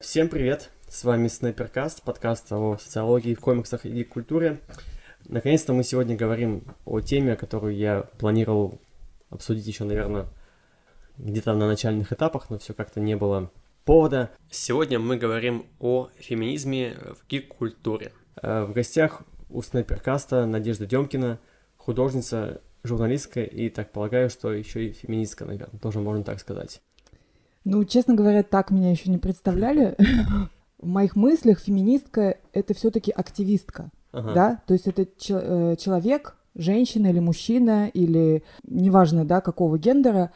Всем привет! С вами Снайперкаст, подкаст о социологии, комиксах и культуре. Наконец-то мы сегодня говорим о теме, которую я планировал обсудить еще, наверное, где-то на начальных этапах, но все как-то не было повода. Сегодня мы говорим о феминизме в гик-культуре. Э, в гостях у Снайперкаста Надежда Демкина, художница, журналистка и, так полагаю, что еще и феминистка, наверное, тоже можно так сказать. Ну, честно говоря, так меня еще не представляли. В моих мыслях феминистка — это все таки активистка, ага. да? То есть это э, человек, женщина или мужчина, или неважно, да, какого гендера,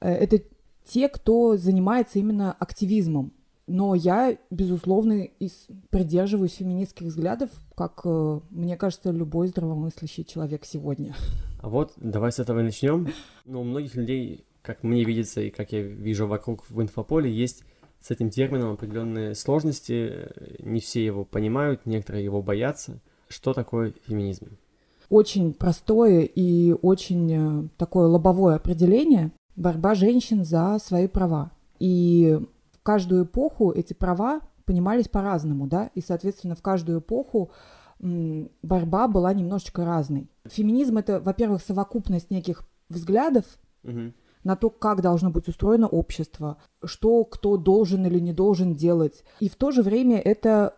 э, это те, кто занимается именно активизмом. Но я, безусловно, из, придерживаюсь феминистских взглядов, как, э, мне кажется, любой здравомыслящий человек сегодня. А вот давай с этого и начнем. Ну, у многих людей как мне видится и как я вижу вокруг в инфополе, есть с этим термином определенные сложности, не все его понимают, некоторые его боятся. Что такое феминизм? Очень простое и очень э, такое лобовое определение – борьба женщин за свои права. И в каждую эпоху эти права понимались по-разному, да, и, соответственно, в каждую эпоху борьба была немножечко разной. Феминизм – это, во-первых, совокупность неких взглядов, угу на то, как должно быть устроено общество, что кто должен или не должен делать. И в то же время это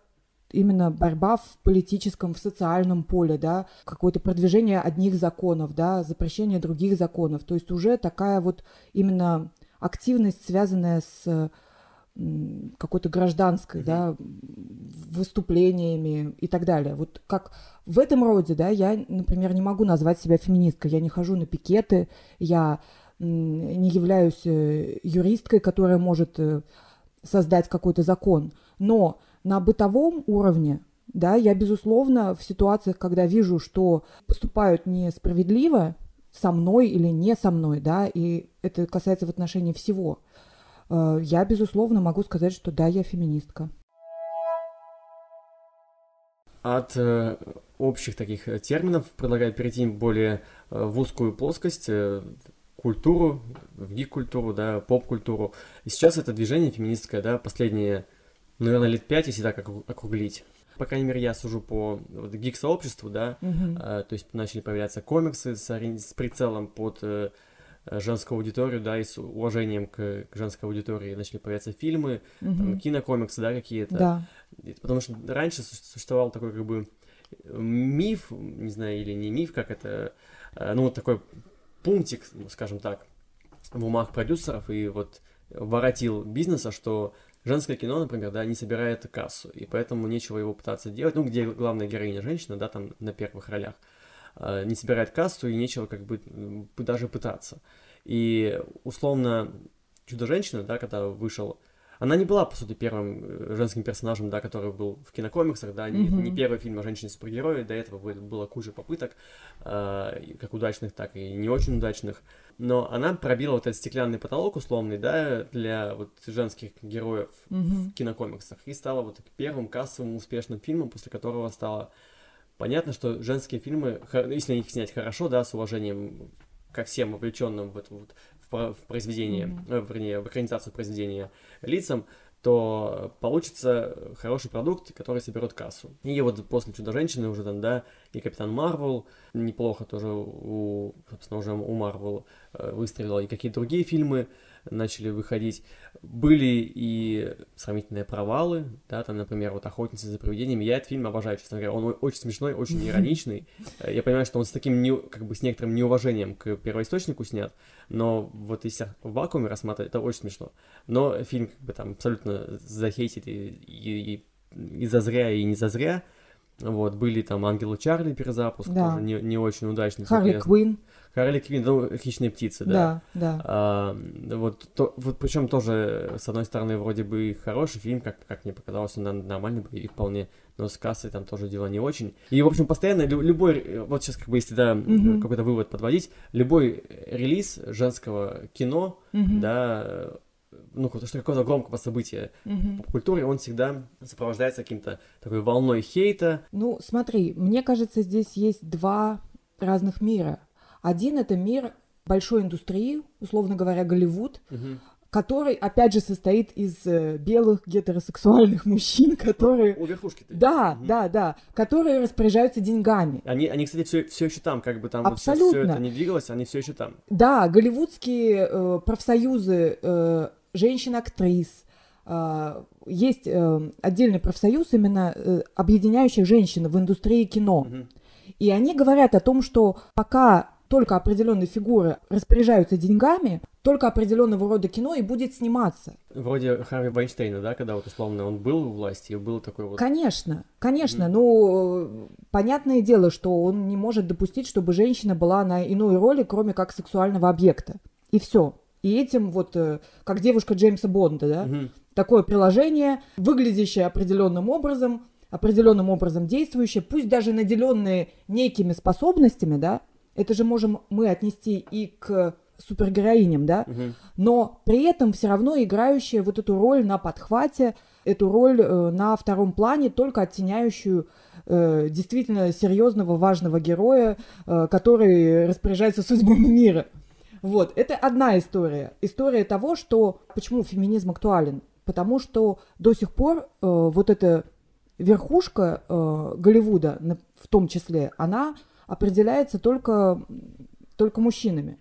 именно борьба в политическом, в социальном поле, да, какое-то продвижение одних законов, да, запрещение других законов. То есть уже такая вот именно активность, связанная с какой-то гражданской, mm-hmm. да, выступлениями и так далее. Вот как в этом роде, да, я, например, не могу назвать себя феминисткой. Я не хожу на пикеты, я не являюсь э, юристкой, которая может э, создать какой-то закон. Но на бытовом уровне, да, я, безусловно, в ситуациях, когда вижу, что поступают несправедливо со мной или не со мной, да, и это касается в отношении всего, э, я, безусловно, могу сказать, что да, я феминистка. От общих таких терминов предлагаю перейти более в узкую плоскость, культуру, в гик-культуру, да, поп-культуру. И сейчас это движение феминистское, да, последние, наверное, лет пять, если так округлить. По крайней мере, я сужу по вот, гик-сообществу, да, mm-hmm. а, то есть начали появляться комиксы с, с прицелом под э, женскую аудиторию, да, и с уважением к, к женской аудитории начали появляться фильмы, mm-hmm. там, кинокомиксы, да, какие-то. Да. Потому что раньше существовал такой как бы миф, не знаю, или не миф, как это, э, ну вот такой пунктик, ну, скажем так, в умах продюсеров и вот воротил бизнеса, что женское кино, например, да, не собирает кассу, и поэтому нечего его пытаться делать, ну, где главная героиня женщина, да, там на первых ролях, а, не собирает кассу, и нечего как бы даже пытаться. И условно Чудо-женщина, да, когда вышел она не была, по сути, первым э, женским персонажем, да, который был в кинокомиксах, да, не, mm-hmm. не первый фильм о женщине-супергерое, до этого было куча попыток, э, как удачных, так и не очень удачных, но она пробила вот этот стеклянный потолок условный, да, для вот женских героев mm-hmm. в кинокомиксах, и стала вот первым кассовым успешным фильмом, после которого стало понятно, что женские фильмы, если их снять хорошо, да, с уважением ко всем вовлеченным в эту вот в, произведение, mm-hmm. вернее, в экранизацию произведения лицам, то получится хороший продукт, который соберет кассу. И вот после Чудо-женщины уже там, да, и Капитан Марвел неплохо тоже у, собственно, уже у Марвел э, выстрелил, и какие-то другие фильмы начали выходить. Были и сравнительные провалы, да, там, например, вот «Охотница за привидениями». Я этот фильм обожаю, честно говоря. Он очень смешной, очень ироничный. Я понимаю, что он с таким, не, как бы, с некоторым неуважением к первоисточнику снят, но вот если в вакууме рассматривать, это очень смешно. Но фильм, как бы, там, абсолютно захейтили и, и, и зазря, и не зазря. Вот, были там Ангелы Чарли перезапуск, да. тоже не, не очень удачный. Харли Квин. Харли Квин, ну, хищные птицы, да. Да, да. А, вот, то, вот причем тоже, с одной стороны, вроде бы хороший фильм, как, как мне показалось, он нормальный боевик вполне, но с кассой там тоже дела не очень. И, в общем, постоянно любой, вот сейчас как бы, если, да, mm-hmm. какой-то вывод подводить, любой релиз женского кино, mm-hmm. да, ну, что какого-то громкого события mm-hmm. в культуре, он всегда сопровождается каким-то такой волной хейта. Ну, смотри, мне кажется, здесь есть два разных мира. Один это мир большой индустрии, условно говоря, Голливуд, угу. который, опять же, состоит из э, белых гетеросексуальных мужчин, которые... У верхушки. ты. Да, Мгм. да, да, которые распоряжаются деньгами. Они, они, кстати, все, все еще там, как бы там вот всё- Абсолютно. всё это не двигалось, они все еще там. Да, голливудские э, профсоюзы э, женщин-актрис, э, есть э, отдельный профсоюз, именно э, объединяющий женщин в индустрии кино. Мгм. И они говорят о том, что пока только определенные фигуры распоряжаются деньгами, только определенного рода кино и будет сниматься. Вроде Харви Вайнштейна, да, когда вот условно он был у власти, и был такой вот... Конечно, конечно. Мгм. Ну, понятное дело, что он не может допустить, чтобы женщина была на иной роли, кроме как сексуального объекта. И все. И этим вот, э, как девушка Джеймса Бонда, да, Мгм. такое приложение, выглядящее определенным образом, определенным образом действующее, пусть даже наделенные некими способностями, да, это же можем мы отнести и к супергероиням, да, Мгм. но при этом все равно играющая вот эту роль на подхвате, эту роль э, на втором плане, только оттеняющую э, действительно серьезного, важного героя, э, который распоряжается судьбами мира. Вот, это одна история. История того, что почему феминизм актуален. Потому что до сих пор э, вот эта верхушка э, Голливуда, в том числе, она определяется только, только мужчинами.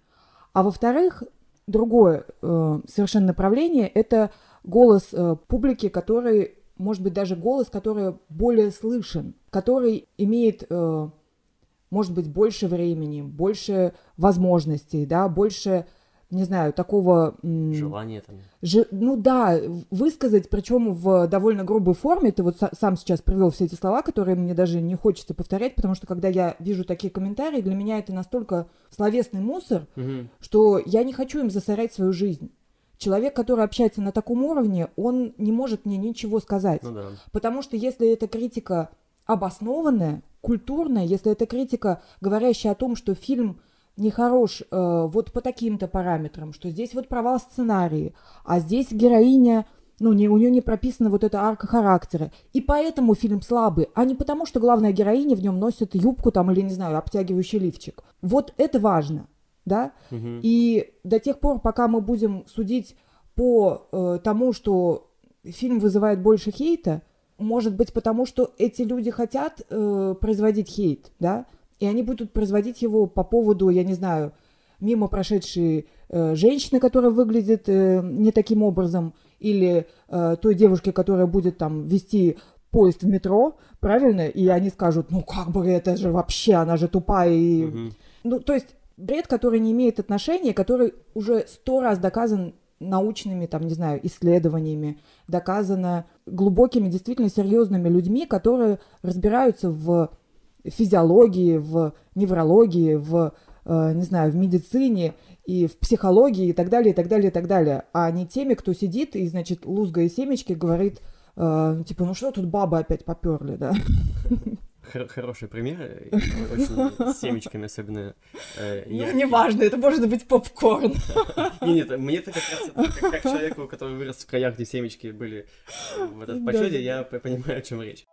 А во-вторых, другое э, совершенно направление – это голос э, публики, который, может быть, даже голос, который более слышен, который имеет, э, может быть, больше времени, больше возможностей, да, больше, не знаю, такого... м, Желание там. Же- ну да, высказать, причем в довольно грубой форме. Ты вот са- сам сейчас привел все эти слова, которые мне даже не хочется повторять, потому что когда я вижу такие комментарии, для меня это настолько словесный мусор, Мгм. что я не хочу им засорять свою жизнь. Человек, который общается на таком уровне, он не может мне ничего сказать. Ну да. Потому что если эта критика обоснованная, культурная, если это критика, говорящая о том, что фильм нехорош э, вот по таким-то параметрам, что здесь вот провал сценарии, а здесь героиня, ну, не, у нее не прописана вот эта арка характера, и поэтому фильм слабый, а не потому, что главная героиня в нем носит юбку там или, не знаю, обтягивающий лифчик. Вот это важно, да? Мгм. И до тех пор, пока мы будем судить по э, тому, что фильм вызывает больше хейта, может быть, потому что эти люди хотят э, производить хейт, да, и они будут производить его по поводу, я не знаю, мимо прошедшей э, женщины, которая выглядит э, не таким образом, или э, той девушки, которая будет там вести поезд в метро, правильно? И они скажут, ну как бы это же вообще, она же тупая и Мгм. ну, то есть бред, который не имеет отношения, который уже сто раз доказан научными, там, не знаю, исследованиями, доказано глубокими, действительно серьезными людьми, которые разбираются в физиологии, в неврологии, в, э, не знаю, в медицине и в психологии и так далее, и так далее, и так далее, а не теми, кто сидит и, значит, лузгая семечки, говорит, э, типа, ну что тут бабы опять поперли, да? Хор- Хороший пример, очень с семечками особенно. э, Ну, яркий. неважно, это может быть попкорн. Не, нет, мне это как раз как, как человеку, который вырос в краях, где семечки были э, в этом почете, я понимаю, о чем речь.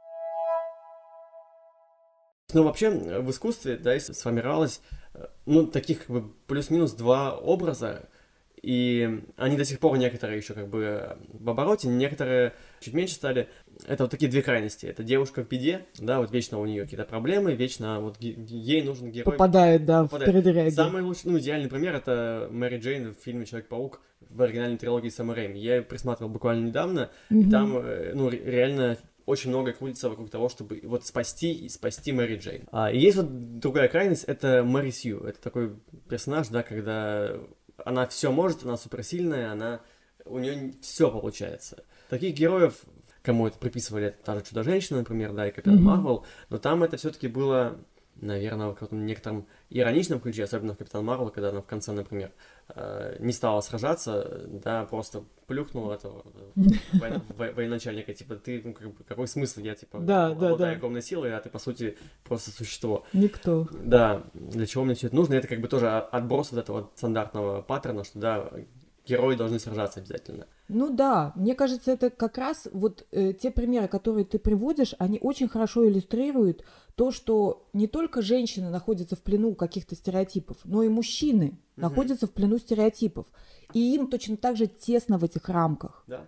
Ну, вообще, э, в искусстве, да, сформировалось, э, ну, таких, как бы, плюс-минус два образа, и они до сих пор некоторые еще, как бы, в обороте, некоторые чуть меньше стали. Это вот такие две крайности. Это девушка в беде, да, вот вечно у нее какие-то проблемы, вечно вот ей нужен герой. Попадает, да, в Попадает. передряги. Самый лучший, ну, идеальный пример это Мэри Джейн в фильме Человек-паук в оригинальной трилогии Сэма Рэйми. Я присматривал буквально недавно, и Мгм. там, э, ну, ре- реально очень много крутится вокруг того, чтобы вот спасти и спасти Мэри Джейн. А, и есть вот другая крайность, это Мэри Сью. Это такой персонаж, да, когда она все может, она суперсильная, она у нее все получается. Таких героев, кому это приписывали, это та же Чудо-женщина, например, да, и Капитан. Марвел, но там это все-таки было, наверное, в каком-то некотором ироничном ключе, особенно в Капитан Марвел, когда она в конце, например, э, не стала сражаться, да, просто плюхнула этого э, военачальника, типа, ты, ну, как бы, какой смысл, я, типа, Да, да, обладаю да. огромной силой, а ты, по сути, просто существо. Никто. Да, для чего мне все это нужно? Это как бы тоже отброс вот этого стандартного паттерна, что, да, герои должны сражаться обязательно. Ну да, мне кажется, это как раз вот э, те примеры, которые ты приводишь, они очень хорошо иллюстрируют то, что не только женщины находятся в плену каких-то стереотипов, но и мужчины. находятся в плену стереотипов. И им точно так же тесно в этих рамках. Да.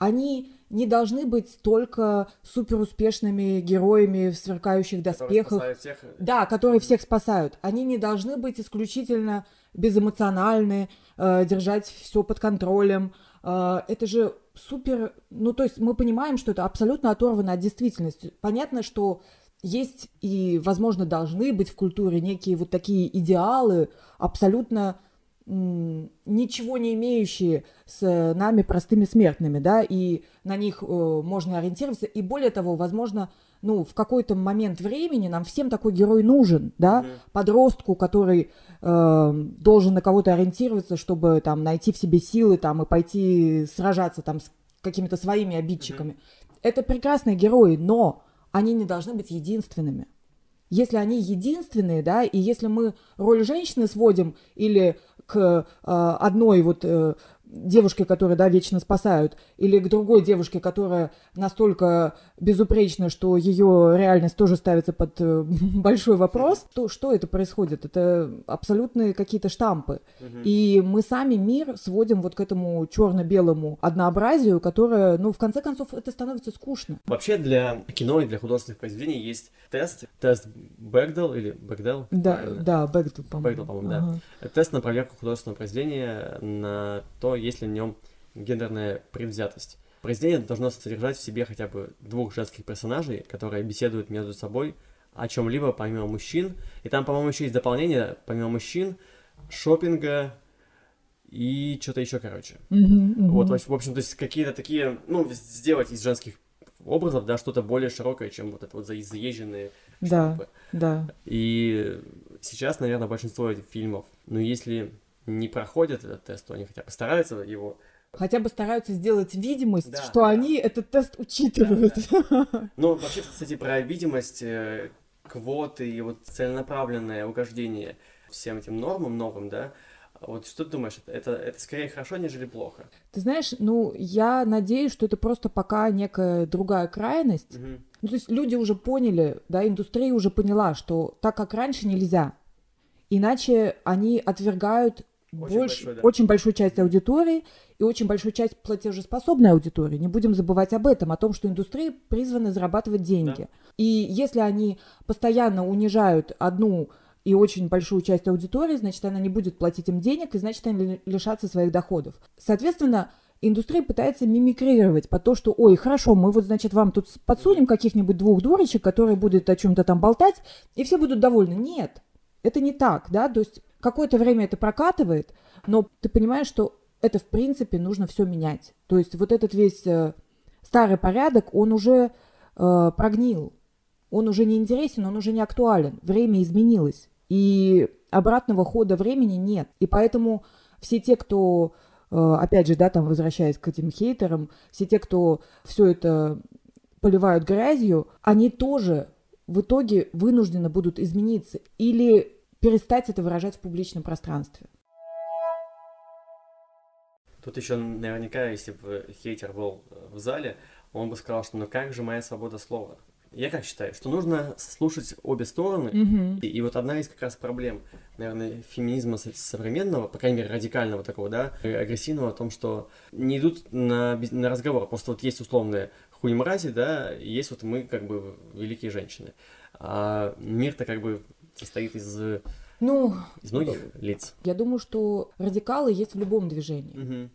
Они не должны быть только суперуспешными героями в сверкающих Которые доспехах. спасают всех. Да, которые всех спасают. Они не должны быть исключительно безэмоциональны, э, держать все под контролем. Э, это же супер... Ну, то есть мы понимаем, что это абсолютно оторвано от действительности. Понятно, что есть и, возможно, должны быть в культуре некие вот такие идеалы, абсолютно ничего не имеющие с э, нами простыми смертными, да, и на них э, можно ориентироваться. И более того, возможно, ну, в какой-то момент времени нам всем такой герой нужен, да, Мгм. подростку, который э, должен на кого-то ориентироваться, чтобы там найти в себе силы там и пойти сражаться там с какими-то своими обидчиками. Это прекрасные герои, но они не должны быть единственными. Если они единственные, да, и если мы роль женщины сводим или к э, одной вот э, девушке, которую, да, вечно спасают, или к другой девушке, которая настолько безупречна, что ее реальность тоже ставится под э, большой вопрос, то что это происходит? Это абсолютные какие-то штампы. Мгм. И мы сами мир сводим вот к этому черно-белому однообразию, которое, ну, в конце концов, это становится скучно. Вообще для кино и для художественных произведений есть тест, тест Бэгдел или Бэгдел. Да, правильно? да, Бэгдл, по-моему. Бэгдл, по-моему, да. Ага. Это тест на проверку художественного произведения на то, есть ли в нем гендерная предвзятость. Произведение должно содержать в себе хотя бы двух женских персонажей, которые беседуют между собой о чем-либо помимо мужчин. И там, по-моему, еще есть дополнение, помимо мужчин, шопинга и что-то еще, короче. Мгм, мгм. Вот, в общем, то есть какие-то такие, ну, сделать из женских образов, да, что-то более широкое, чем вот это вот за- заезженные Да. штампы. Да. И сейчас, наверное, большинство этих фильмов, ну, если не проходят этот тест, то они хотя бы стараются его. Хотя бы стараются сделать видимость, Да, что да. они этот тест учитывают. Ну, вообще, кстати, про видимость, э, квоты и вот целенаправленное угождение всем этим нормам новым, да, вот что ты думаешь, это, это, скорее хорошо, нежели плохо? Ты знаешь, ну, я надеюсь, что это просто пока некая другая крайность. Мгм. Ну, то есть люди уже поняли, да, индустрия уже поняла, что так как раньше нельзя, иначе они отвергают Очень больше, большой, да. очень большую часть аудитории и очень большую часть платежеспособной аудитории. Не будем забывать об этом, о том, что индустрия призвана зарабатывать деньги. И если они постоянно унижают одну и очень большую часть аудитории, значит, она не будет платить им денег, и значит, они ли- лишатся своих доходов. Соответственно, индустрия пытается мимикрировать по то, что, ой, хорошо, мы вот, значит, вам тут подсунем каких-нибудь двух дурочек, которые будут о чем-то там болтать, и все будут довольны. Нет, это не так, да, то есть какое-то время это прокатывает, но ты понимаешь, что это, в принципе, нужно все менять. То есть вот этот весь э, старый порядок, он уже э, прогнил, он уже не интересен, он уже не актуален, время изменилось, и обратного хода времени нет. И поэтому все те, кто, э, опять же, да, там возвращаясь к этим хейтерам, все те, кто все это поливают грязью, они тоже в итоге вынуждены будут измениться или перестать это выражать в публичном пространстве. Тут еще наверняка, если бы хейтер был э, в зале, он бы сказал, что ну как же моя свобода слова? Я как считаю, что нужно слушать обе стороны, Мгм. и, и вот одна из как раз проблем, наверное, феминизма со- современного, по крайней мере, радикального такого, да, э, агрессивного, о том, что не идут на, на разговор. Просто вот есть условные хуй мрази, да, и есть вот мы, как бы, великие женщины. А мир-то как бы состоит из, Ну, из многих лиц. я думаю, что радикалы есть в любом движении. Мгм.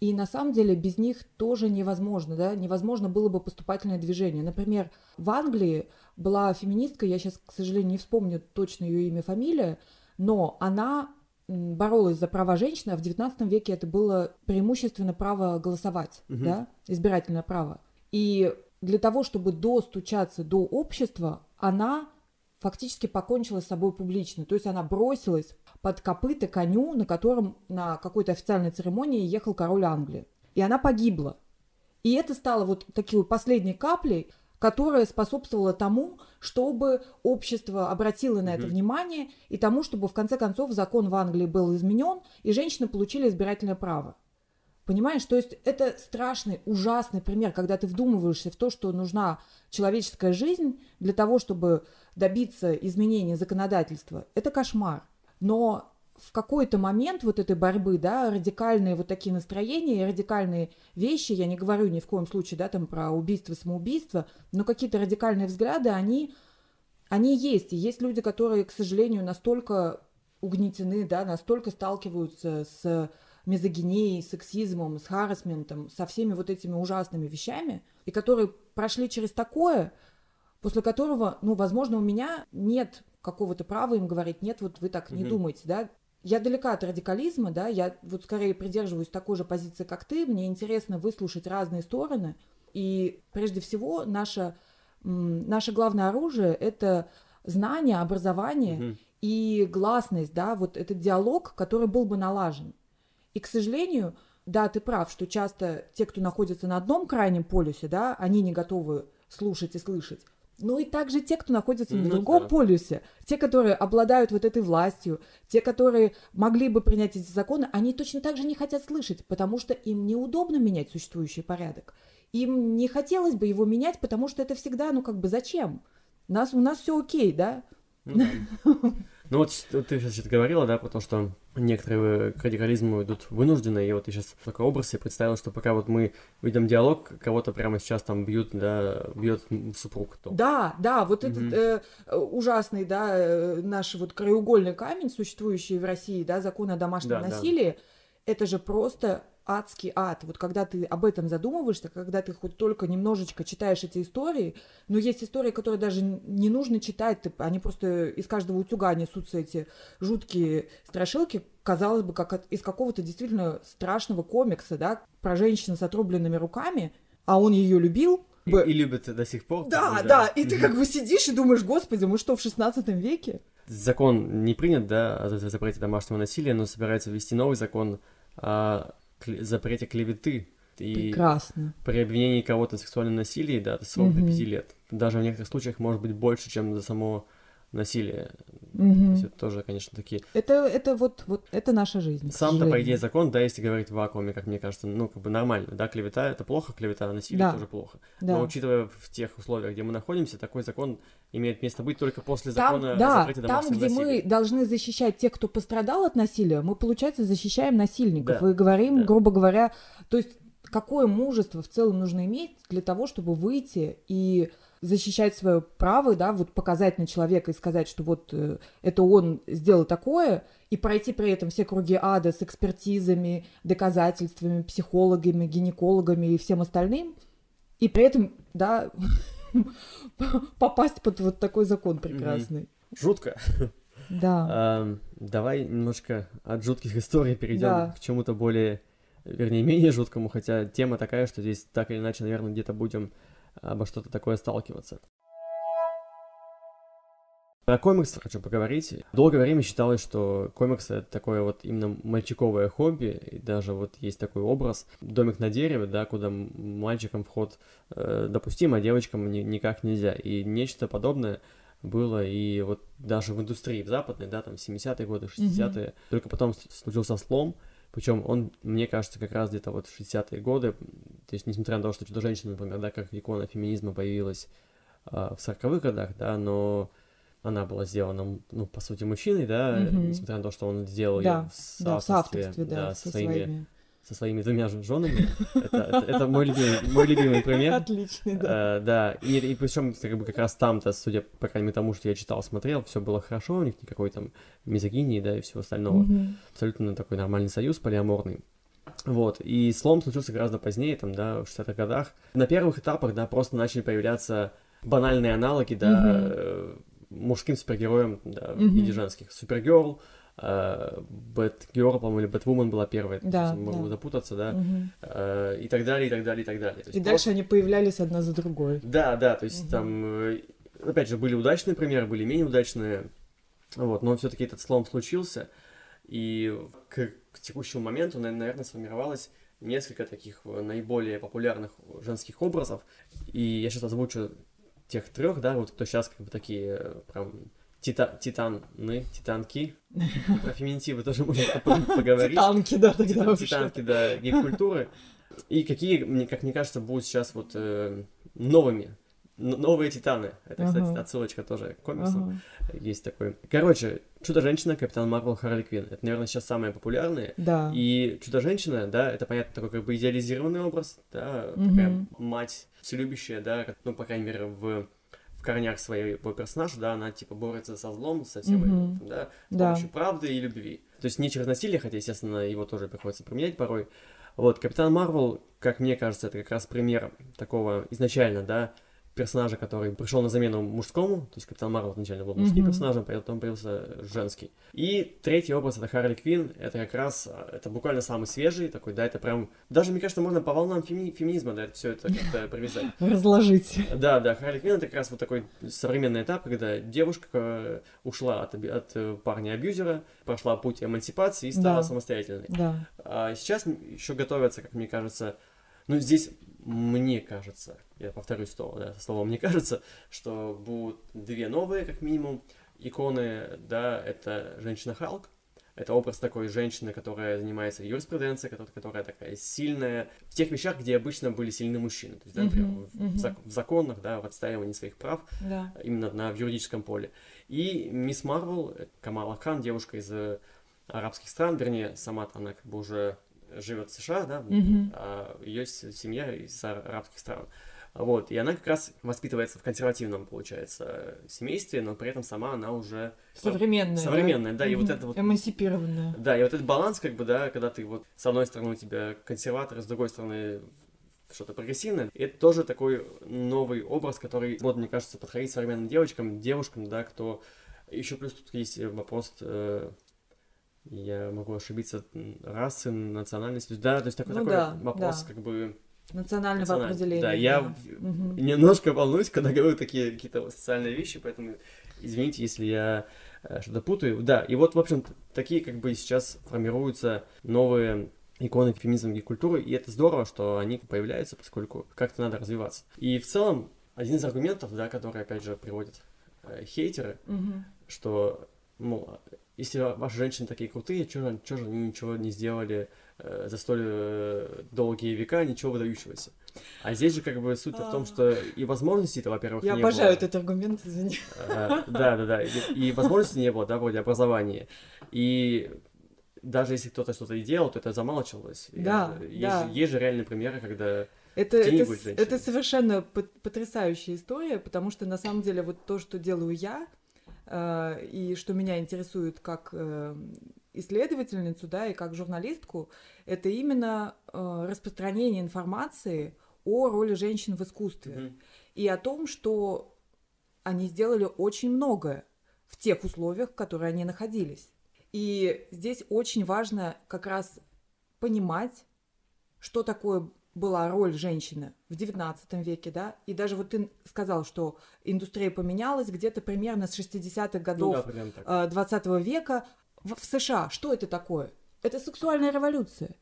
И на самом деле без них тоже невозможно, да, невозможно было бы поступательное движение. Например, в Англии была феминистка, я сейчас, к сожалению, не вспомню точно ее имя, фамилия, но она боролась за права женщины, а в XIX веке это было преимущественно право голосовать, Мгм. да, избирательное право. И для того, чтобы достучаться до общества, она фактически покончила с собой публично. То есть она бросилась под копыта коню, на котором на какой-то официальной церемонии ехал король Англии. И она погибла. И это стало вот такой последней каплей, которая способствовала тому, чтобы общество обратило на это Мгм. внимание, и тому, чтобы в конце концов закон в Англии был изменен, и женщины получили избирательное право. Понимаешь, то есть это страшный, ужасный пример, когда ты вдумываешься в то, что нужна человеческая жизнь для того, чтобы добиться изменения законодательства. Это кошмар. Но в какой-то момент вот этой борьбы, да, радикальные вот такие настроения, радикальные вещи, я не говорю ни в коем случае, да, там про убийство, самоубийство, но какие-то радикальные взгляды, они, они есть. И есть люди, которые, к сожалению, настолько угнетены, да, настолько сталкиваются с мизогинией, сексизмом, с харасментом, со всеми вот этими ужасными вещами, и которые прошли через такое, после которого, ну, возможно, у меня нет какого-то права им говорить, нет, вот вы так не mm-hmm. думаете, да. Я далека от радикализма, да, я вот скорее придерживаюсь такой же позиции, как ты, мне интересно выслушать разные стороны, и прежде всего наше, наше главное оружие – это знание, образование mm-hmm. и гласность, да, вот этот диалог, который был бы налажен. И, к сожалению, да, ты прав, что часто те, кто находится на одном крайнем полюсе, да, они не готовы слушать и слышать. Ну и также те, кто находится на ну, другом да. полюсе, те, которые обладают вот этой властью, те, которые могли бы принять эти законы, они точно так же не хотят слышать, потому что им неудобно менять существующий порядок. Им не хотелось бы его менять, потому что это всегда, ну как бы зачем? Нас, у нас все окей, да? Ну. Ну вот ты сейчас говорила, да, про то, что некоторые к радикализму идут вынужденно, и вот я сейчас такой образ себе представил, что пока вот мы ведем диалог, кого-то прямо сейчас там бьют, да, бьет супруг. То. Да, да, вот mm этот э, ужасный, да, э, наш вот краеугольный камень, существующий в России, да, закон о домашнем да, насилии, да. Это же просто адский ад. Вот когда ты об этом задумываешься, когда ты хоть только немножечко читаешь эти истории, но есть истории, которые даже не нужно читать, ты, они просто из каждого утюга несутся эти жуткие страшилки, казалось бы, как от, из какого-то действительно страшного комикса, да, про женщину с отрубленными руками, а он ее любил, и, и любит до сих пор. Да, да, и ты как бы сидишь и думаешь, господи, мы что, в 16 веке? Закон не принят, да, о запрете домашнего насилия, но собирается ввести новый закон о запрете клеветы. И Прекрасно. При обвинении кого-то в сексуальном насилии, да, срок угу. до 5 лет. Даже в некоторых случаях может быть больше, чем за само насилие. Угу. То есть это тоже, конечно, такие... Это, это вот, вот, это наша жизнь. Сам-то, по идее, закон, да, если говорить в вакууме, как мне кажется, ну, как бы нормально, да, клевета — это плохо, клевета, насилие да. тоже плохо. Да. Но учитывая в тех условиях, где мы находимся, такой закон имеет место быть только после закона там, да, там, где насилия. мы должны защищать тех, кто пострадал от насилия, мы, получается, защищаем насильников да. и говорим, да. грубо говоря, то есть какое мужество в целом нужно иметь для того, чтобы выйти и защищать свое право, да, вот показать на человека и сказать, что вот э, это он сделал такое, и пройти при этом все круги ада с экспертизами, доказательствами, психологами, гинекологами и всем остальным, и при этом, да, попасть под вот такой закон прекрасный. Жутко. Да. А, давай немножко от жутких историй перейдем да. к чему-то более, вернее, менее жуткому, хотя тема такая, что здесь так или иначе, наверное, где-то будем обо что-то такое сталкиваться. Про комиксы хочу поговорить. Долгое время считалось, что комиксы это такое вот именно мальчиковое хобби, и даже вот есть такой образ домик на дереве, да, куда мальчикам вход э, допустим, а девочкам ни, никак нельзя. И нечто подобное было и вот даже в индустрии в западной, да, там 70-е годы, 60-е. Mm-hmm. Только потом случился слом, причем он, мне кажется, как раз где-то вот в 60-е годы, то есть несмотря на то, что «Чудо-женщина», например, да, как икона феминизма появилась э, в 40-х годах, да, но она была сделана, ну, по сути, мужчиной, да, mm-hmm. несмотря на то, что он сделал да, ее в соавторстве, да, в да, да, со своими, своими со своими двумя женами. Это, это, это мой, любимый, мой любимый пример. Отличный, да. А, да, и, и причем как, бы, как раз там-то, судя по крайней мере тому, что я читал, смотрел, все было хорошо, у них никакой там мизогинии, да, и всего остального. Абсолютно такой нормальный союз, полиаморный. Вот, и слом случился гораздо позднее, там, да, в 60-х годах. На первых этапах, да, просто начали появляться банальные аналоги, да, mm-hmm мужским супергероем да, mm-hmm. в виде женских. Супергерл, Бэтгерл, по-моему, или Бэтвумен была первая, да, могу да. запутаться, да, угу. и так далее, и так далее, и так далее. и просто... дальше они появлялись одна за другой. Да, да, то есть угу. там, э, опять же, были удачные примеры, были менее удачные, вот, но все-таки этот слом случился, и к, к текущему моменту, наверное, сформировалось несколько таких наиболее популярных женских образов, и я сейчас озвучу тех трех, да, вот кто сейчас как бы такие э, прям тита титаны, титанки, про феминитивы тоже можно поговорить. Титанки, да, тогда Титанки, да, гей-культуры. И какие, мне, как мне кажется, будут сейчас вот э, новыми Новые Титаны. Это, кстати, отсылочка тоже к комиксам. Ага. Есть такой. Короче, Чудо-женщина, Капитан Марвел, Харли Квинн. Это, наверное, сейчас самые популярные. Да. И Чудо-женщина, да, это, понятно, такой как бы идеализированный образ, да, Мгм. такая мать вселюбящая, да, ну, по крайней мере, в корнях своего персонажа, да, она, типа, борется со злом, со всем Мгм. этим, да, с Да. помощью правды и любви. То есть не через насилие, хотя, естественно, его тоже приходится применять порой. Вот, Капитан Марвел, как мне кажется, это как раз пример такого изначально, да, персонажа, который пришел на замену мужскому, то есть Капитан Марвел изначально был мужским Мгм. персонажем, потом появился женский. И третий образ это Харли Квин, это как раз, а, это буквально самый свежий такой, да, это прям, даже мне кажется, можно по волнам феми- феминизма, да, все это как-то привязать. Разложить. Да, да, Харли Квин это как раз вот такой современный этап, когда девушка э, ушла от, от э, парня-абьюзера, прошла путь эмансипации и стала Да. самостоятельной. Да. А сейчас еще готовятся, как мне кажется, ну здесь мне кажется, я повторюсь слово, да, слово мне кажется, что будут две новые, как минимум, иконы, да, это женщина Халк, это образ такой женщины, которая занимается юриспруденцией, которая, которая такая сильная в тех вещах, где обычно были сильны мужчины. То есть, да, например, Мгм, в, зак- в законах, да, в отстаивании своих прав, Да. именно на, в юридическом поле. И мисс Марвел, э, Камала Хан, девушка из э, арабских стран, вернее, сама она как бы уже живет в США, да, Мгм. а ее семья из ар- арабских стран. Вот, и она как раз воспитывается в консервативном, получается, семействе, но при этом сама она уже... Современная. да? Современная, да, и вот это вот- Эмансипированная. Да, и вот этот баланс, как бы, да, когда ты вот с одной стороны у тебя консерватор, с другой стороны что-то прогрессивное, это тоже такой новый образ, который, вот, мне кажется, подходить современным девочкам, девушкам, да, кто... Еще плюс тут есть вопрос, э, я могу ошибиться, расы, то есть, да, то есть такой, Ну такой да, вопрос, да. как бы... Национального национальный. определения. Да, я да. в- Мгм. немножко волнуюсь, когда говорю такие какие-то социальные вещи, поэтому извините, если я э, что-то путаю. Да, и вот, в общем, такие как бы сейчас формируются новые иконы феминизма и культуры, и это здорово, что они появляются, поскольку как-то надо развиваться. И в целом, один из аргументов, да, который, опять же, приводят э, хейтеры, Мгм. что, ну, если ваши женщины такие крутые, чё же, они ничего не сделали э, за столь э, долгие века, ничего выдающегося. А здесь же как бы суть в том, что и возможностей-то, во-первых, Я не обожаю было. этот аргумент, извини. Э, Да, да, да. И, и возможностей не было, да, вроде образования. И даже если кто-то что-то и делал, то это замалчивалось. И, Да, есть, да. Же, есть же реальные примеры, когда... Это, это, это совершенно пот- потрясающая история, потому что на самом деле вот то, что делаю я, и что меня интересует как э, исследовательницу, да, и как журналистку, это именно э, распространение информации о роли женщин в искусстве Мгм. и о том, что они сделали очень многое в тех условиях, в которые они находились. И здесь очень важно как раз понимать, что такое была роль женщины в XIX веке, да, и даже вот ты сказал, что индустрия поменялась где-то примерно с 60-х Ну годов да, примерно так. э, 20 века в, США. Что это такое? Это сексуальная революция.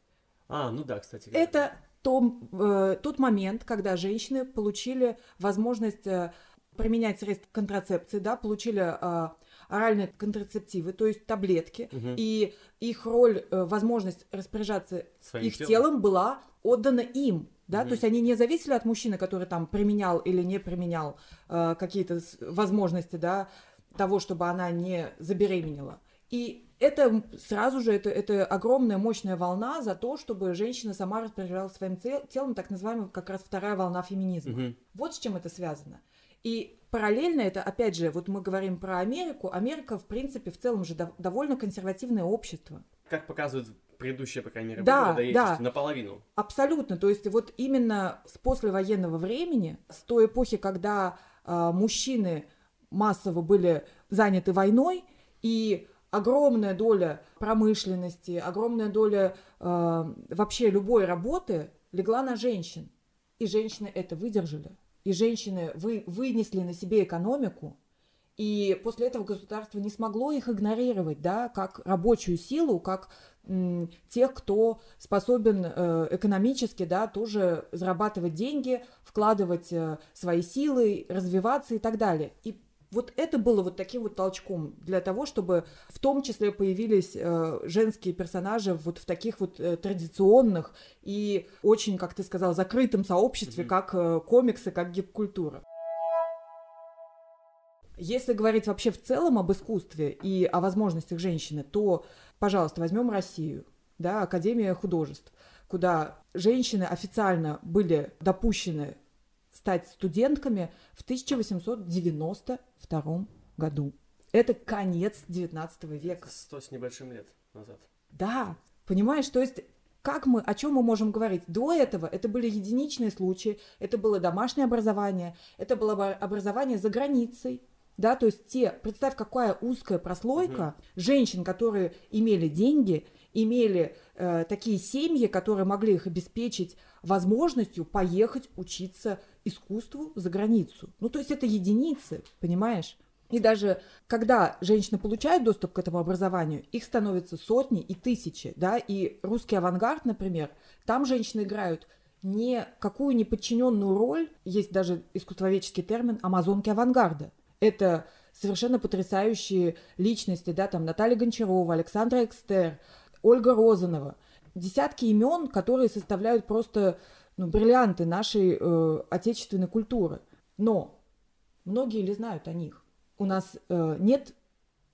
А, ну да, кстати. Это то, э, тот момент, когда женщины получили возможность э, применять средства контрацепции, да, получили э, оральные контрацептивы, то есть таблетки, Мгм. и их роль, э, возможность распоряжаться Своим их телом была отдана им. Да, Мгм. то есть они не зависели от мужчины, который там применял или не применял э, какие-то возможности, да, того, чтобы она не забеременела. И это сразу же это, это огромная мощная волна за то, чтобы женщина сама распоряжалась своим тел- телом, так называемая как раз вторая волна феминизма. Мгм. Вот с чем это связано. И параллельно это, опять же, вот мы говорим про Америку. Америка, в принципе, в целом же дов- довольно консервативное общество. Как показывают предыдущие, по крайней мере, Да, выборы, да. наполовину. Абсолютно. То есть вот именно с послевоенного времени, с той эпохи, когда а, мужчины массово были заняты войной, и огромная доля промышленности, огромная доля а, вообще любой работы легла на женщин. И женщины это выдержали. И женщины вы, вынесли на себе экономику, и после этого государство не смогло их игнорировать, да, как рабочую силу, как м, тех, кто способен э, экономически, да, тоже зарабатывать деньги, вкладывать э, свои силы, развиваться и так далее. И вот это было вот таким вот толчком для того, чтобы в том числе появились э, женские персонажи вот в таких вот э, традиционных и очень, как ты сказал, закрытом сообществе, Мгм. как э, комиксы, как гип-культура. Если говорить вообще в целом об искусстве и о возможностях женщины, то, пожалуйста, возьмем Россию, да, Академия художеств, куда женщины официально были допущены стать студентками в 1892 году. Это конец 19 века. Сто с небольшим лет назад. Да, понимаешь, то есть как мы, о чем мы можем говорить? До этого это были единичные случаи, это было домашнее образование, это было образование за границей, да, то есть те, представь, какая узкая прослойка угу. женщин, которые имели деньги, имели э, такие семьи, которые могли их обеспечить возможностью поехать учиться искусству за границу. Ну, то есть это единицы, понимаешь? И даже когда женщины получают доступ к этому образованию, их становится сотни и тысячи, да, и русский авангард, например, там женщины играют не какую неподчиненную роль, есть даже искусствоведческий термин «амазонки авангарда». Это совершенно потрясающие личности, да, там Наталья Гончарова, Александра Экстер, Ольга Розанова. Десятки имен, которые составляют просто ну, бриллианты нашей э, отечественной культуры. Но многие ли знают о них? У нас э, нет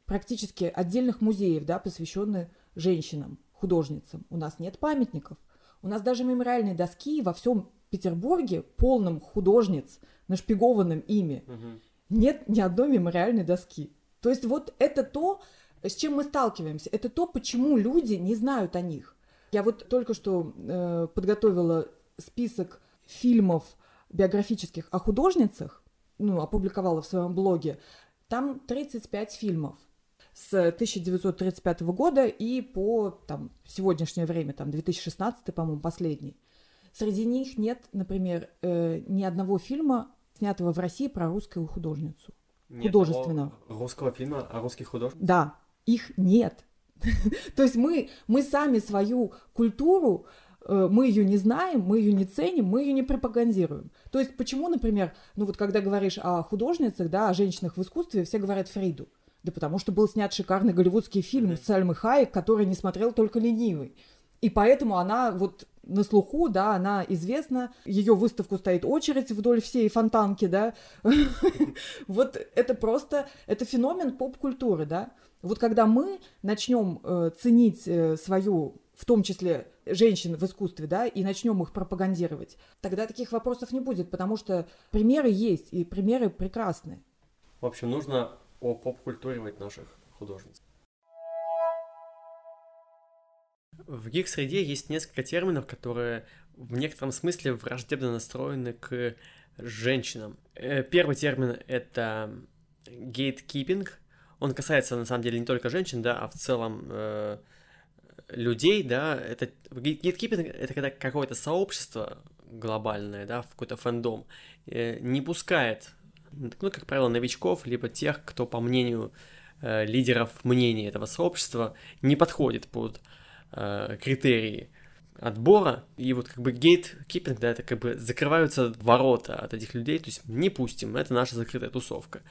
практически отдельных музеев, да, посвященных женщинам, художницам. У нас нет памятников. У нас даже мемориальные доски во всем Петербурге, полном художниц, нашпигованным ими, угу нет ни одной мемориальной доски. То есть вот это то, с чем мы сталкиваемся, это то, почему люди не знают о них. Я вот только что э, подготовила список фильмов биографических о художницах, ну, опубликовала в своем блоге. Там 35 фильмов с 1935 года и по там, сегодняшнее время, там 2016, по-моему, последний. Среди них нет, например, э, ни одного фильма снятого в России про русскую художницу. Нет художественного. Русского фильма о русских художниках? Да, их нет. То есть мы, мы сами свою культуру, э, мы ее не знаем, мы ее не ценим, мы ее не пропагандируем. То есть почему, например, ну вот когда говоришь о художницах, да, о женщинах в искусстве, все говорят Фриду. Да потому что был снят шикарный голливудский фильм с Сальмой Хайек, который не смотрел только ленивый. И поэтому она вот на слуху, да, она известна, ее выставку стоит очередь вдоль всей фонтанки, да, вот это просто, это феномен поп-культуры, да, вот когда мы начнем э, ценить э, свою, в том числе женщин в искусстве, да, и начнем их пропагандировать, тогда таких вопросов не будет, потому что примеры есть, и примеры прекрасны. В общем, нужно о поп-культуривать наших художниц. В гик-среде есть несколько терминов, которые в некотором смысле враждебно настроены к женщинам. Э, первый термин — это gatekeeping. Он касается, на самом деле, не только женщин, да, а в целом э, людей, да. Это, gatekeeping — это когда какое-то сообщество глобальное, да, в какой-то фэндом, э, не пускает, ну, как правило, новичков, либо тех, кто, по мнению э, лидеров мнения этого сообщества, не подходит под э, критерии отбора, и вот как бы гейт-киппинг, да, это как бы закрываются ворота от этих людей, то есть не пустим, это наша закрытая тусовка.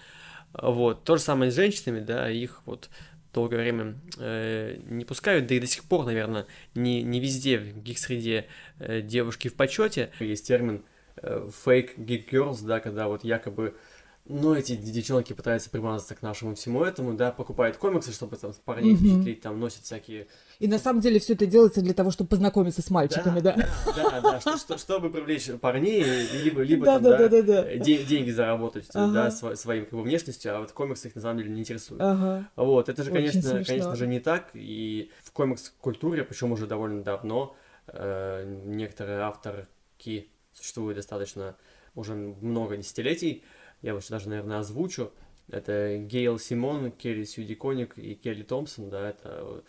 Вот, то же самое с женщинами, да, их вот долгое время э, не пускают, да и до сих пор, наверное, не, не везде в гик-среде э, девушки в почете. Есть термин э, fake geek girls, да, когда вот якобы ну, эти девчонки пытаются примазаться к нашему всему этому, да, покупают комиксы, чтобы там парней впечатлить, там носят всякие... И на самом деле все это делается для того, чтобы познакомиться с мальчиками, да? Да, да, да, что, чтобы привлечь парней, либо, либо да, там, да, да, да, деньги заработать, ага. да, своим как бы внешностью, а вот комиксы их на самом деле не интересуют. Ага. Вот, это же, конечно, конечно же не так, и в комикс-культуре, причем уже довольно давно, э, некоторые авторки существуют достаточно уже много десятилетий, я вот даже, наверное, озвучу. Это Гейл Симон, Келли Сьюди Коник и Келли Томпсон, да, это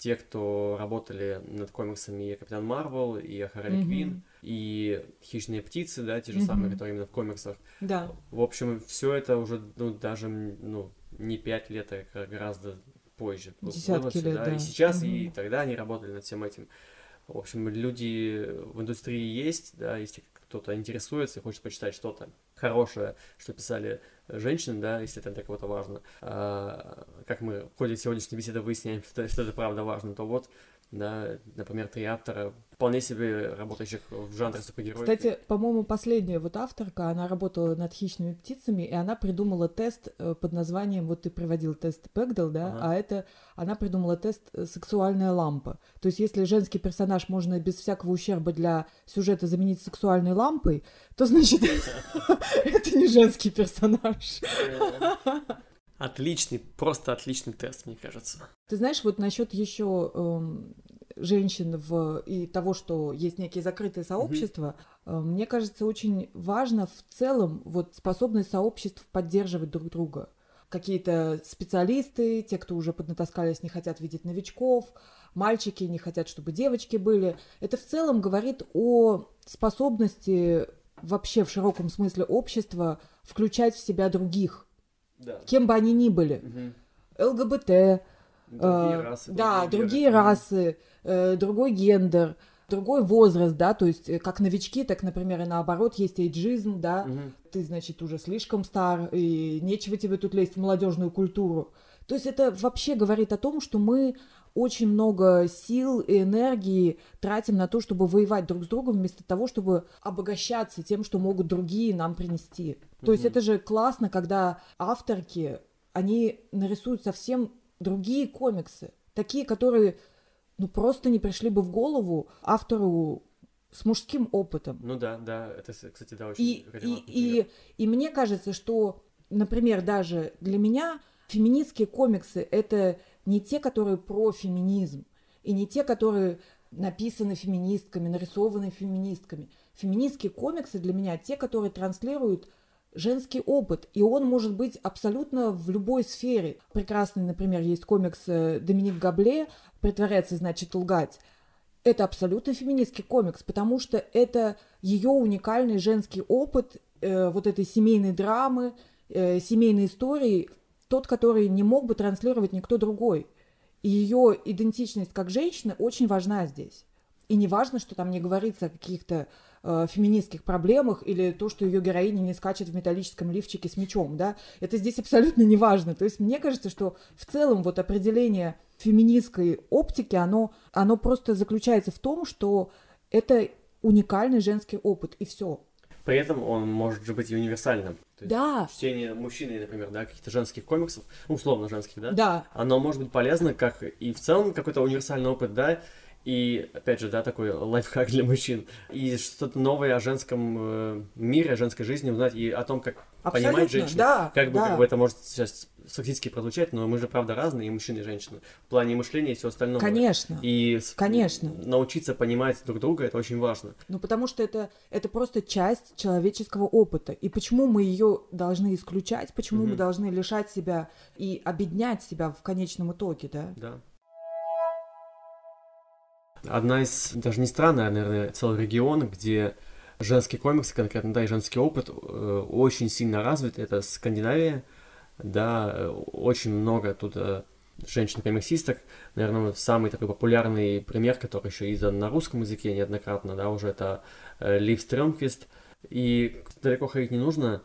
те, кто работали над комиксами и Капитан Марвел, и Харли mm-hmm. Квин, и Хищные птицы, да, те же mm-hmm. самые, которые именно в комиксах. Да. В общем, все это уже, ну, даже, ну, не пять лет, а гораздо позже. Десятки лет, да. да. И сейчас, mm-hmm. и тогда они работали над всем этим. В общем, люди в индустрии есть, да, если кто-то интересуется и хочет почитать что-то хорошее, что писали женщины, да, если это для кого-то важно, а, как мы в ходе сегодняшней беседы выясняем, что, что это правда важно, то вот да, например, три автора, вполне себе работающих в жанре супергероев. Кстати, по-моему, последняя вот авторка, она работала над хищными птицами, и она придумала тест э, под названием, вот ты приводил тест Пэгдал, да, ага. а это, она придумала тест э, «Сексуальная лампа». То есть если женский персонаж можно без всякого ущерба для сюжета заменить сексуальной лампой, то значит это не женский персонаж. Отличный, просто отличный тест, мне кажется. Ты знаешь, вот насчет еще эм, женщин в, и того, что есть некие закрытые сообщества, mm-hmm. мне кажется, очень важно в целом вот способность сообществ поддерживать друг друга. Какие-то специалисты, те, кто уже поднатаскались, не хотят видеть новичков, мальчики не хотят, чтобы девочки были. Это в целом говорит о способности вообще в широком смысле общества включать в себя других, да. кем бы они ни были. Угу. ЛГБТ, Другие э, расы. Да, другие, другие расы, э, другой гендер, другой возраст, да, то есть э, как новички, так, например, и наоборот, есть эйджизм, да, угу. ты, значит, уже слишком стар, и нечего тебе тут лезть в молодежную культуру. То есть это вообще говорит о том, что мы очень много сил и энергии тратим на то, чтобы воевать друг с другом, вместо того, чтобы обогащаться тем, что могут другие нам принести. То угу. есть это же классно, когда авторки, они нарисуют совсем другие комиксы, такие, которые ну просто не пришли бы в голову автору с мужским опытом. Ну да, да, это, кстати, да, очень и, и, и, и мне кажется, что, например, даже для меня феминистские комиксы — это не те, которые про феминизм, и не те, которые написаны феминистками, нарисованы феминистками. Феминистские комиксы для меня те, которые транслируют женский опыт, и он может быть абсолютно в любой сфере. Прекрасный, например, есть комикс э, Доминик Габле «Притворяться значит лгать». Это абсолютно феминистский комикс, потому что это ее уникальный женский опыт э, вот этой семейной драмы, э, семейной истории, тот, который не мог бы транслировать никто другой. И ее идентичность как женщины очень важна здесь. И не важно, что там не говорится о каких-то э, феминистских проблемах или то, что ее героиня не скачет в металлическом лифчике с мечом, да, это здесь абсолютно не важно. То есть мне кажется, что в целом вот определение феминистской оптики, оно, оно просто заключается в том, что это уникальный женский опыт, и все. При этом он может же быть и универсальным. То есть да. Чтение мужчины, например, да, каких-то женских комиксов, условно женских, да? Да. Оно может быть полезно, как и в целом какой-то универсальный опыт, да, и, опять же, да, такой лайфхак для мужчин. И что-то новое о женском э, мире, о женской жизни узнать и о том, как Абсолютно, понимать женщину. Да, как бы, да. как бы это может сейчас сексистски прозвучать, но мы же, правда, разные, и мужчины, и женщины. В плане мышления и все остальное. Конечно. И Конечно. научиться понимать друг друга, это очень важно. Ну, потому что это, это просто часть человеческого опыта. И почему мы ее должны исключать, почему угу. мы должны лишать себя и обеднять себя в конечном итоге, да? Да одна из, даже не страна, а, наверное, целый регион, где женский комикс, конкретно, да, и женский опыт э, очень сильно развит. Это Скандинавия, да, э, очень много тут э, женщин-комиксисток. Наверное, самый такой популярный пример, который еще издан на русском языке неоднократно, да, уже это э, Лив Стрёмквист. И далеко ходить не нужно,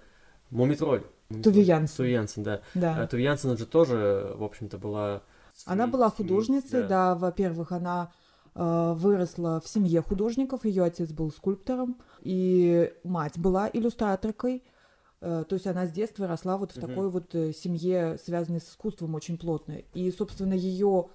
Мумитроль. Туви Янсен. Туви Янсен, да. да. А Туви Янсен же тоже, в общем-то, была... Она была художницей, да, да во-первых, она Э, выросла в семье художников, ее отец был скульптором, и мать была иллюстраторкой. Э, то есть она с детства росла вот в угу. такой вот э, семье, связанной с искусством очень плотно. И, собственно, ее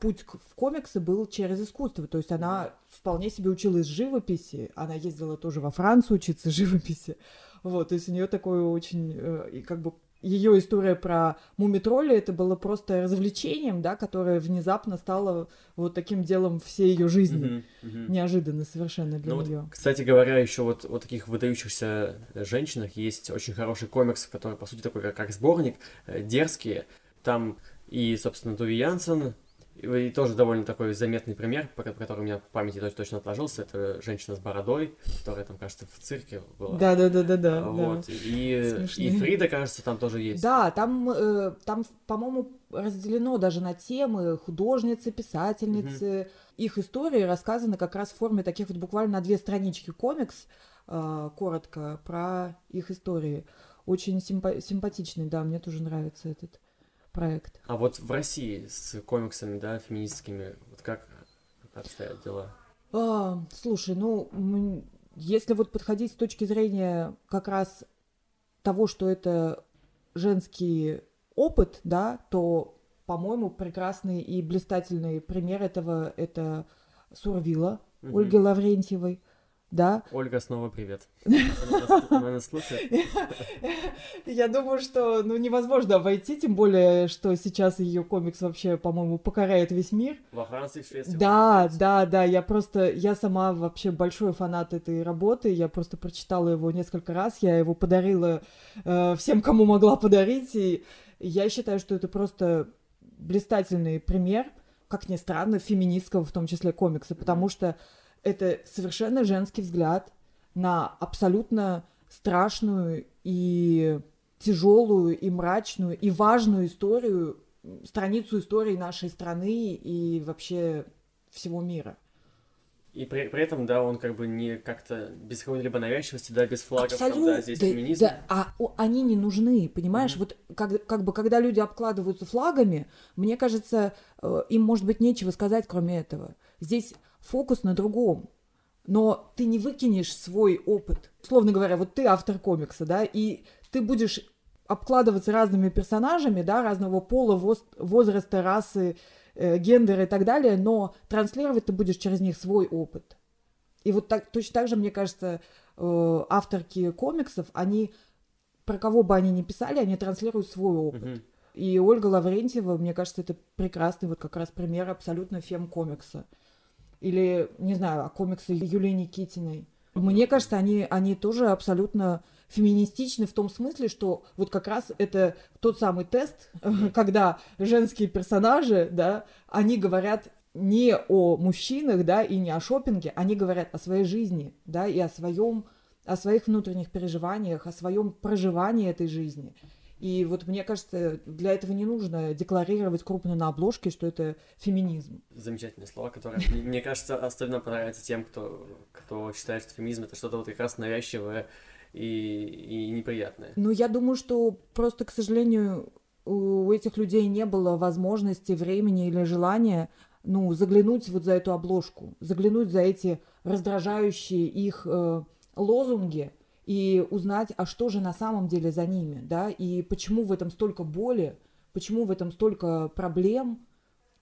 путь в комиксы был через искусство. То есть она вполне себе училась живописи. Она ездила тоже во Францию учиться живописи. Вот, то есть у нее такой очень, как бы ее история про мумитроли это было просто развлечением, да, которое внезапно стало вот таким делом всей ее жизни. Uh-huh, uh-huh. Неожиданно совершенно для ну, нее. Вот, кстати говоря, еще вот, вот таких выдающихся женщинах есть очень хороший комикс, который, по сути, такой как, как сборник, э, дерзкие. Там и, собственно, Туви Янсен, и тоже довольно такой заметный пример, который у меня в памяти точно, отложился, это женщина с бородой, которая там, кажется, в цирке была. Да, да, да, да, да. Вот. И, и Фрида, кажется, там тоже есть. Да, там, э, там, по-моему, разделено даже на темы художницы, писательницы. Угу. Их истории рассказаны как раз в форме таких вот буквально на две странички комикс, э, коротко, про их истории. Очень симпа- симпатичный, да, мне тоже нравится этот проект. А вот в России с комиксами, да, феминистскими, вот как обстоят дела? А, слушай, ну, если вот подходить с точки зрения как раз того, что это женский опыт, да, то, по-моему, прекрасный и блистательный пример этого это Сурвила Мгм. Ольги Лаврентьевой, да. Ольга, снова привет. Она нас- слушает. Я думаю, что ну, невозможно обойти, тем более, что сейчас ее комикс вообще, по-моему, покоряет весь мир. Во Франции, в Швеции. Да, да, да, я просто, я сама вообще большой фанат этой работы, я просто прочитала его несколько раз, я его подарила э, всем, кому могла подарить, и я считаю, что это просто блистательный пример, как ни странно, феминистского в том числе комикса, потому что это совершенно женский взгляд на абсолютно страшную и тяжелую и мрачную и важную историю, страницу истории нашей страны и вообще всего мира. И при, при этом, да, он как бы не как-то без какой-либо навязчивости, да, без флагов, там, Абсолютно. да, здесь Да, феминизм. да, а о- они не нужны, понимаешь? Мгм. Вот как, как бы когда люди обкладываются флагами, мне кажется, э, им может быть нечего сказать, кроме этого. Здесь фокус на другом. Но ты не выкинешь свой опыт. Словно говоря, вот ты автор комикса, да, и ты будешь обкладываться разными персонажами, да, разного пола, воз- возраста, расы, э, гендера и так далее, но транслировать ты будешь через них свой опыт. И вот так, точно так же, мне кажется, э, авторки комиксов, они, про кого бы они ни писали, они транслируют свой опыт. И Ольга Лаврентьева, мне кажется, это прекрасный вот как раз пример абсолютно фем-комикса. Или, не знаю, комиксы Юлии Никитиной. Мне кажется, они, они тоже абсолютно феминистичны в том смысле, что вот как раз это тот самый тест, когда женские персонажи, да, они говорят не о мужчинах, да, и не о шопинге, они говорят о своей жизни, да, и о своем, о своих внутренних переживаниях, о своем проживании этой жизни. И вот мне кажется, для этого не нужно декларировать крупно на обложке, что это феминизм. Замечательные слова, которые, мне- кажется, особенно понравятся тем, кто, кто считает, что феминизм это что-то вот как раз навязчивое и, и неприятное. Ну, я думаю, что просто, к сожалению, у этих людей не было возможности, времени или желания, ну, заглянуть вот за эту обложку, заглянуть за эти раздражающие их э, лозунги и узнать, а что же на самом деле за ними, да, и почему в этом столько боли, почему в этом столько проблем.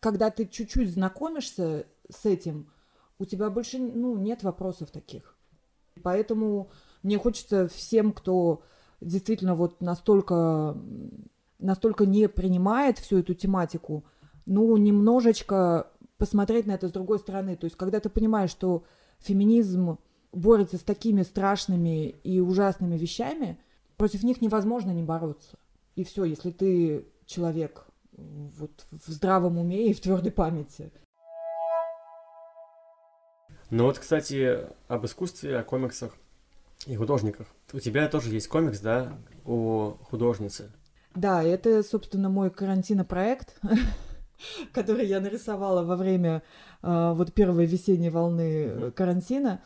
Когда ты чуть-чуть знакомишься с этим, у тебя больше, ну, нет вопросов таких. Поэтому мне хочется всем, кто действительно вот настолько, настолько не принимает всю эту тематику, ну, немножечко посмотреть на это с другой стороны. То есть, когда ты понимаешь, что феминизм борется с такими страшными и ужасными вещами, против них невозможно не бороться. И все, если ты человек вот в здравом уме и в твердой памяти. Ну вот, кстати, об искусстве, о комиксах и художниках. У тебя тоже есть комикс, да, о художнице. Да, это, собственно, мой карантинопроект, который я нарисовала во время э, вот первой весенней волны карантина.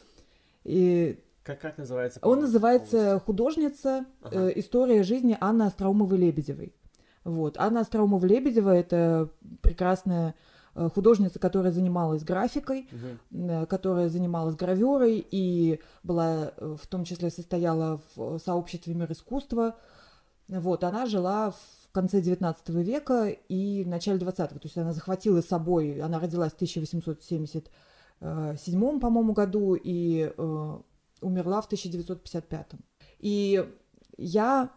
И Как, как называется? он полностью? называется «Художница. э, Ага. История жизни Анны Остроумовой-Лебедевой». Вот. Анна Остроумова-Лебедева – это прекрасная э, художница, которая занималась графикой, э, которая занималась гравюрой и была, э, в том числе, состояла в сообществе «Мир искусства». Вот, она жила в конце 19 века и в начале 20-го. То есть она захватила собой, она родилась в 1877, по-моему, году и э, умерла в 1955. И я,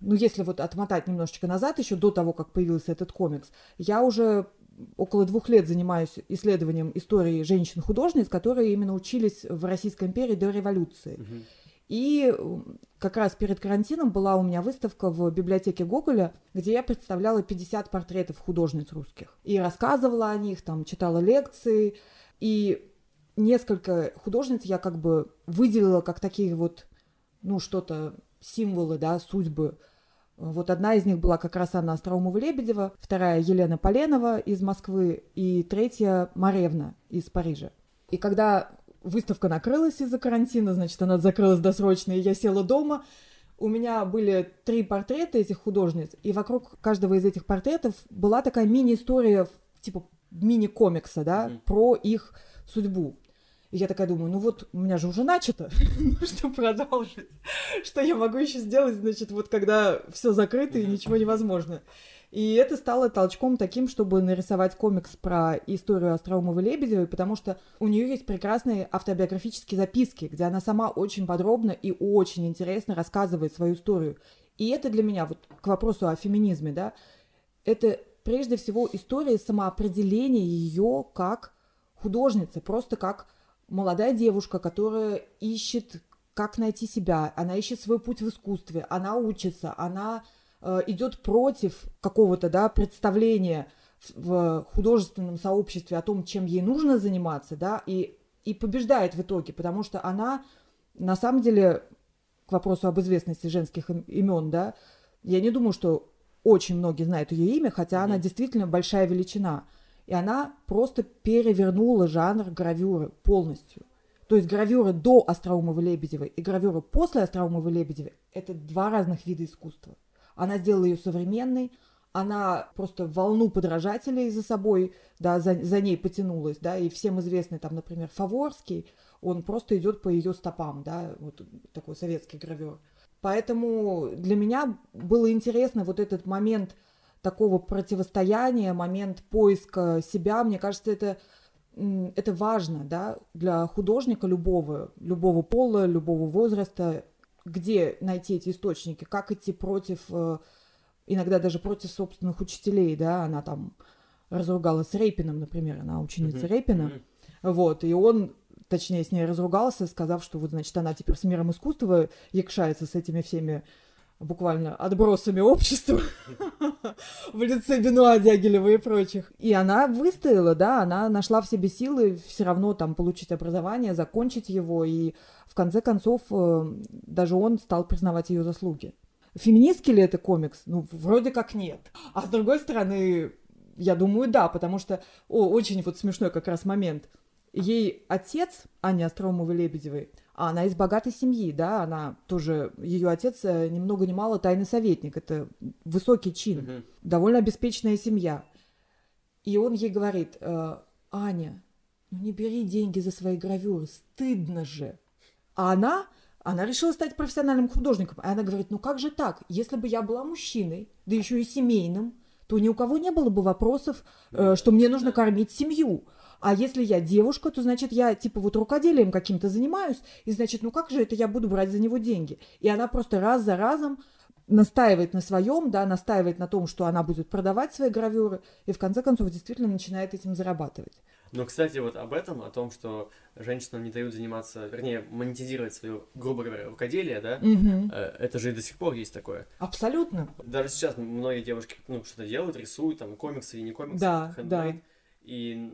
ну если вот отмотать немножечко назад, еще до того, как появился этот комикс, я уже около двух лет занимаюсь исследованием истории женщин-художниц, которые именно учились в Российской империи до революции. Мгм. И м, как раз перед карантином была у меня выставка в библиотеке Гоголя, где я представляла 50 портретов художниц русских. И рассказывала о них, там, читала лекции. И несколько художниц я как бы выделила как такие вот, ну, что-то, символы, да, судьбы. Вот одна из них была как раз Анна Остроумова-Лебедева, вторая Елена Поленова из Москвы и третья Маревна из Парижа. И когда выставка накрылась из-за карантина, значит, она закрылась досрочно, и я села дома, у меня были три портрета этих художниц, и вокруг каждого из этих портретов была такая мини-история, типа мини-комикса, да, Мгм. про их судьбу. И я такая думаю, ну вот у меня же уже начато, что продолжить? Что я могу еще сделать, значит, вот когда все закрыто и ничего невозможно. И это стало толчком таким, чтобы нарисовать комикс про историю Остроумовой Лебедевой, потому что у нее есть прекрасные автобиографические записки, где она сама очень подробно и очень интересно рассказывает свою историю. И это для меня, вот к вопросу о феминизме, да, это прежде всего история самоопределения ее как художницы, просто как молодая девушка, которая ищет, как найти себя, она ищет свой путь в искусстве, она учится, она э, идет против какого-то да, представления в, в художественном сообществе о том, чем ей нужно заниматься, да, и, и побеждает в итоге, потому что она на самом деле к вопросу об известности женских им- имен, да, я не думаю, что очень многие знают ее имя, хотя она Мгм. действительно большая величина. И она просто перевернула жанр гравюры полностью. То есть гравюра до Остроумовой Лебедевой и гравюра после Остроумовой Лебедевой – это два разных вида искусства. Она сделала ее современной, она просто волну подражателей за собой, да, за, за ней потянулась, да, и всем известный там, например, Фаворский, он просто идет по ее стопам, да, вот такой советский гравер. Поэтому для меня было интересно вот этот момент такого противостояния, момент поиска себя. Мне кажется, это, это важно да, для художника любого, любого пола, любого возраста, где найти эти источники, как идти против, э, иногда даже против собственных учителей. Да? Она там разругалась с Рейпином, например, она ученица Мгм. Рейпина. Вот, и он, точнее, с ней разругался, сказав, что вот, значит, она теперь с миром искусства якшается с этими всеми буквально отбросами общества в лице Бенуа Дягилева и прочих. И она выстояла, да, она нашла в себе силы все равно там получить образование, закончить его, и в конце концов э, даже он стал признавать ее заслуги. Феминистский ли это комикс? Ну, вроде как нет. А с другой стороны, я думаю, да, потому что о, очень вот смешной как раз момент. Ей отец, Аня Остроумовой-Лебедевой, а она из богатой семьи, да, она тоже, ее отец э, ни много ни мало тайный советник, это высокий чин, Мгм. довольно обеспеченная семья. И он ей говорит, э, Аня, ну не бери деньги за свои гравюры, стыдно же. А она, она решила стать профессиональным художником. И она говорит, ну как же так? Если бы я была мужчиной, да еще и семейным, то ни у кого не было бы вопросов, э, что мне нужно кормить семью. А если я девушка, то значит я типа вот рукоделием каким-то занимаюсь, и значит, ну как же это я буду брать за него деньги? И она просто раз за разом настаивает на своем, да, настаивает на том, что она будет продавать свои гравюры, и в конце концов действительно начинает этим зарабатывать. Но, кстати, вот об этом, о том, что женщинам не дают заниматься, вернее, монетизировать свое, грубо говоря, рукоделие, да, э, это же и до сих пор есть такое. Абсолютно. Даже сейчас многие девушки, ну, что-то делают, рисуют, там, комиксы и не комиксы, Да, хендмейд, да. и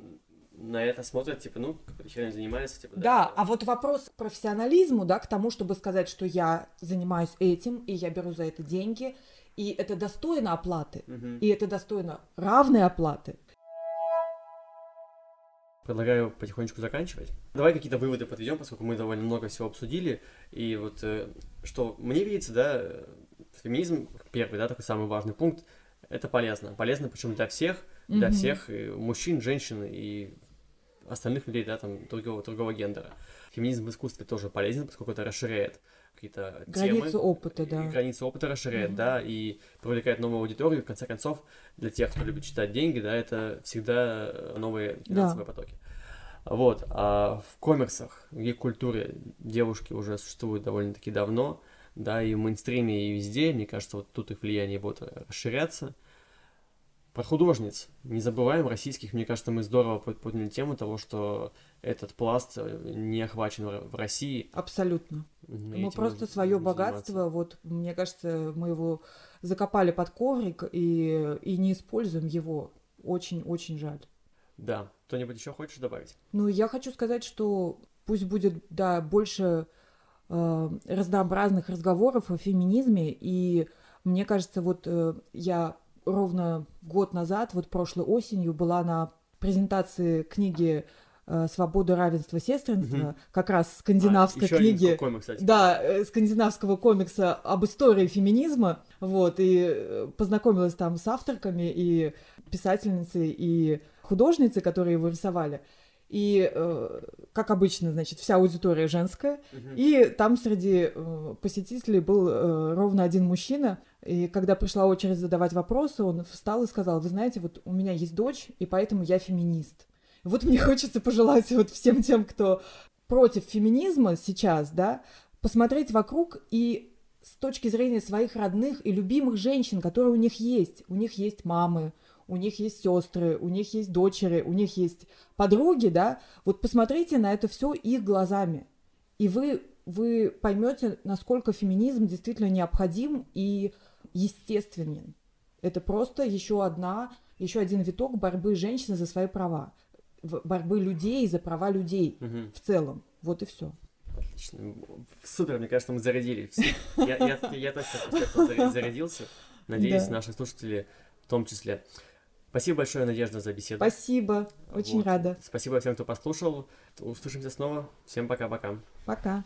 на это смотрят, типа, ну, херней занимается, типа, Да, а вот вопрос к профессионализму, да, к тому, чтобы сказать, что я занимаюсь этим, и я беру за это деньги, и это достойно оплаты, Мгм. и это достойно равной оплаты. Предлагаю потихонечку заканчивать. Давай какие-то выводы подведем, поскольку мы довольно много всего обсудили. И вот э, что мне видится, да, э, феминизм, первый, да, такой самый важный пункт, это полезно. Полезно причем для всех, для Мгм. всех мужчин, женщин и остальных людей, да, там, другого, другого гендера. Феминизм в искусстве тоже полезен, поскольку это расширяет какие-то Границы темы, опыта, и да. границы опыта расширяет, Мгм. да, и привлекает новую аудиторию. В конце концов, для тех, кто любит читать деньги, да, это всегда э, новые финансовые потоки. Вот, а в комиксах, в гик-культуре девушки уже существуют довольно-таки давно, да, и в мейнстриме, и везде, мне кажется, вот тут их влияние будет расширяться. Про художниц. Не забываем российских, мне кажется, мы здорово под- подняли тему того, что этот пласт э, не охвачен в России. Абсолютно. Мы просто свое богатство, вот, мне кажется, мы его закопали под коврик и, и не используем его. Очень-очень жаль. Да. Кто-нибудь еще хочешь добавить? Ну, я хочу сказать, что пусть будет, да, больше э, разнообразных разговоров о феминизме, и мне кажется, вот э, я ровно год назад, вот прошлой осенью, была на презентации книги э, «Свобода, равенство, сестринство», Мгм. как раз скандинавской А, еще один книги. комик, кстати. Да, э, скандинавского комикса об истории феминизма, вот, и э, познакомилась там с авторками и писательницей, и художницы, которые его рисовали. И, э, как обычно, значит, вся аудитория женская. Мгм. И там среди э, посетителей был э, ровно один мужчина. И когда пришла очередь задавать вопросы, он встал и сказал, вы знаете, вот у меня есть дочь, и поэтому я феминист. Вот мне хочется пожелать вот всем тем, кто против феминизма сейчас, да, посмотреть вокруг и с точки зрения своих родных и любимых женщин, которые у них есть. У них есть мамы, у них есть сестры, у них есть дочери, у них есть подруги, да. Вот посмотрите на это все их глазами. И вы, вы поймете, насколько феминизм действительно необходим и естественен. Это просто еще одна, еще один виток борьбы женщины за свои права. Борьбы людей за права людей Мгм. в целом. Вот и все. Отлично. Супер, мне кажется, мы зарядили. все. Я, я, я точно зарядился. Надеюсь, Да. наши слушатели в том числе. Спасибо большое, Надежда, за беседу. Спасибо. Очень Вот. рада. Спасибо всем, кто послушал. Услышимся снова. Всем пока-пока. Пока.